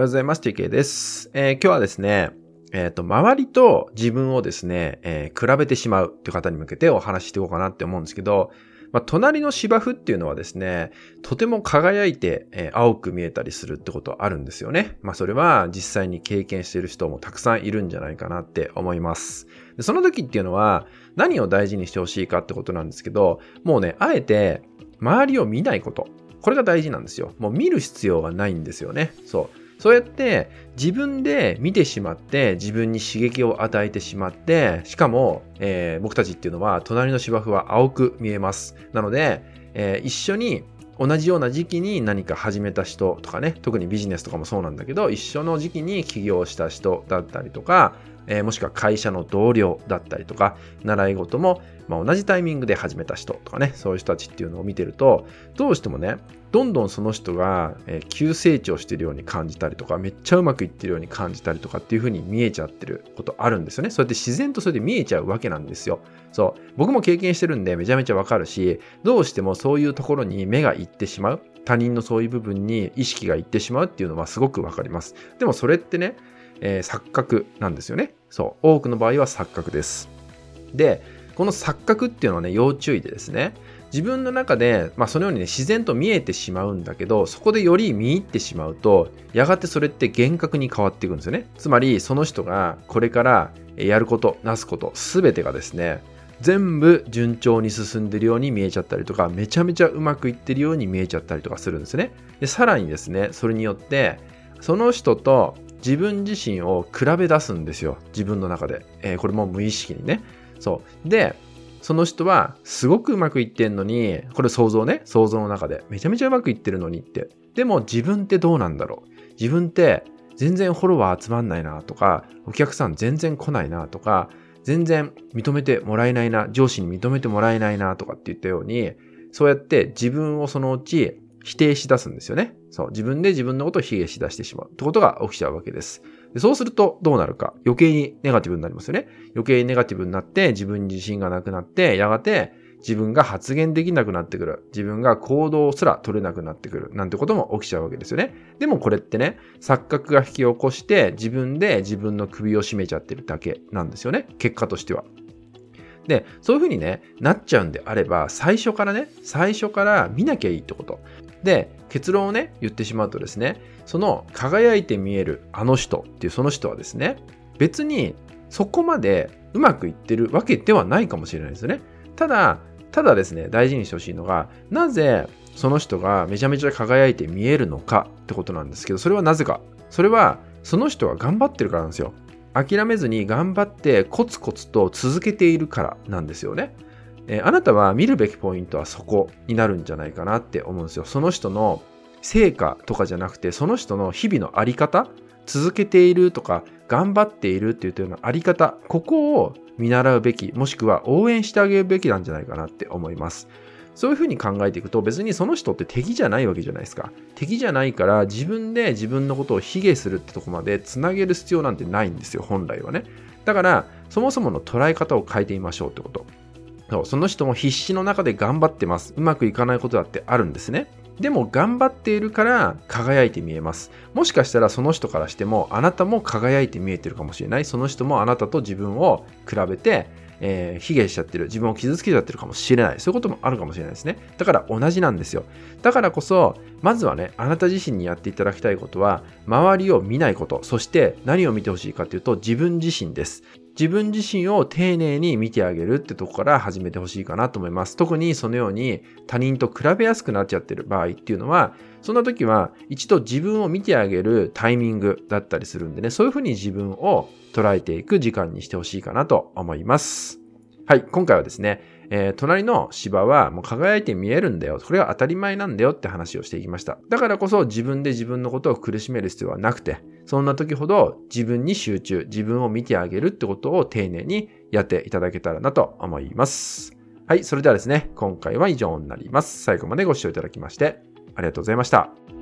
おはようございます。TK です。えー、今日はですね、えっ、ー、と、周りと自分をですね、えー、比べてしまうという方に向けてお話ししていこうかなって思うんですけど、まあ、隣の芝生っていうのはですね、とても輝いて、えー、青く見えたりするってことあるんですよね。まあ、それは実際に経験している人もたくさんいるんじゃないかなって思います。でその時っていうのは何を大事にしてほしいかってことなんですけど、もうね、あえて周りを見ないこと。これが大事なんですよ。もう見る必要がないんですよね。そう。そうやって自分で見てしまって自分に刺激を与えてしまってしかも、えー、僕たちっていうのは隣の芝生は青く見えます。なので、えー、一緒に同じような時期に何か始めた人とかね特にビジネスとかもそうなんだけど一緒の時期に起業した人だったりとかえー、もしくは会社の同僚だったりとか、習い事も、まあ、同じタイミングで始めた人とかね、そういう人たちっていうのを見てると、どうしてもね、どんどんその人が、え、急成長してるように感じたりとか、めっちゃうまくいってるように感じたりとかっていう風に見えちゃってることあるんですよね。そうやって自然とそれで見えちゃうわけなんですよ。そう。僕も経験してるんでめちゃめちゃわかるし、どうしてもそういうところに目がいってしまう。他人のそういう部分に意識がいってしまうっていうのはすごくわかります。でもそれってね、えー、錯覚なんですよね。そう。多くの場合は錯覚です。で、この錯覚っていうのはね、要注意でですね、自分の中で、まあ、そのようにね、自然と見えてしまうんだけど、そこでより見入ってしまうと、やがてそれって幻覚に変わっていくんですよね。つまり、その人がこれからやること、なすこと、すべてがですね、全部順調に進んでるように見えちゃったりとか、めちゃめちゃうまくいってるように見えちゃったりとかするんですね。で、さらにですね、それによって、その人と自分自身を比べ出すんですよ。自分の中で。えー、これも無意識にね。そう。で、その人はすごくうまくいってんのに、これ想像ね、想像の中で。めちゃめちゃうまくいってるのにって。でも自分ってどうなんだろう。自分って全然フォロワー集まんないなとか、お客さん全然来ないなとか、全然認めてもらえないな、上司に認めてもらえないなとかって言ったように、そうやって自分をそのうち否定し出すんですよね。そう。自分で自分のことを卑下し出してしまうってことが起きちゃうわけです。でそうするとどうなるか。余計にネガティブになりますよね。余計にネガティブになって自分に自信がなくなって、やがて自分が発言できなくなってくる。自分が行動すら取れなくなってくる。なんてことも起きちゃうわけですよね。でもこれってね、錯覚が引き起こして自分で自分の首を絞めちゃってるだけなんですよね。結果としては。で、そういうふうにね、なっちゃうんであれば、最初からね、最初から見なきゃいいってこと。で、結論をね、言ってしまうとですね、その輝いて見えるあの人っていうその人はですね、別にそこまでうまくいってるわけではないかもしれないですよね。ただ、ただですね、大事にしてほしいのが、なぜその人がめちゃめちゃ輝いて見えるのかってことなんですけど、それはなぜか。それは、その人が頑張ってるからなんですよ。諦めずに頑張ってコツコツと続けているからなんですよね。えー、あなたは見るべきポイントはそこになるんじゃないかなって思うんですよ。その人の成果とかじゃなくて、その人の日々のあり方、続けているとか、頑張っているっていうようなあり方、ここを見習うべき、もしくは応援してあげるべきなんじゃないかなって思います。そういうふうに考えていくと別にその人って敵じゃないわけじゃないですか。敵じゃないから自分で自分のことを卑下するってとこまでつなげる必要なんてないんですよ、本来はね。だからそもそもの捉え方を変えてみましょうってこと。そうその人も必死の中で頑張ってます。うまくいかないことだってあるんですね。でも頑張っているから輝いて見えます。もしかしたらその人からしてもあなたも輝いて見えてるかもしれない。その人もあなたと自分を比べて、えー、卑下しちゃってる。自分を傷つけちゃってるかもしれない。そういうこともあるかもしれないですね。だから同じなんですよ。だからこそ、まずはね、あなた自身にやっていただきたいことは、周りを見ないこと。そして何を見てほしいかというと、自分自身です。自分自身を丁寧に見てあげるってとこから始めてほしいかなと思います。特にそのように他人と比べやすくなっちゃってる場合っていうのは、そんな時は一度自分を見てあげるタイミングだったりするんでね、そういうふうに自分を捉えていく時間にしてほしいかなと思います。はい、今回はですね、えー、隣の芝はもう輝いて見えるんだよ。それは当たり前なんだよって話をしていきました。だからこそ自分で自分のことを苦しめる必要はなくて、そんな時ほど自分に集中、自分を見てあげるってことを丁寧にやっていただけたらなと思います。はい、それではですね、今回は以上になります。最後までご視聴いただきましてありがとうございました。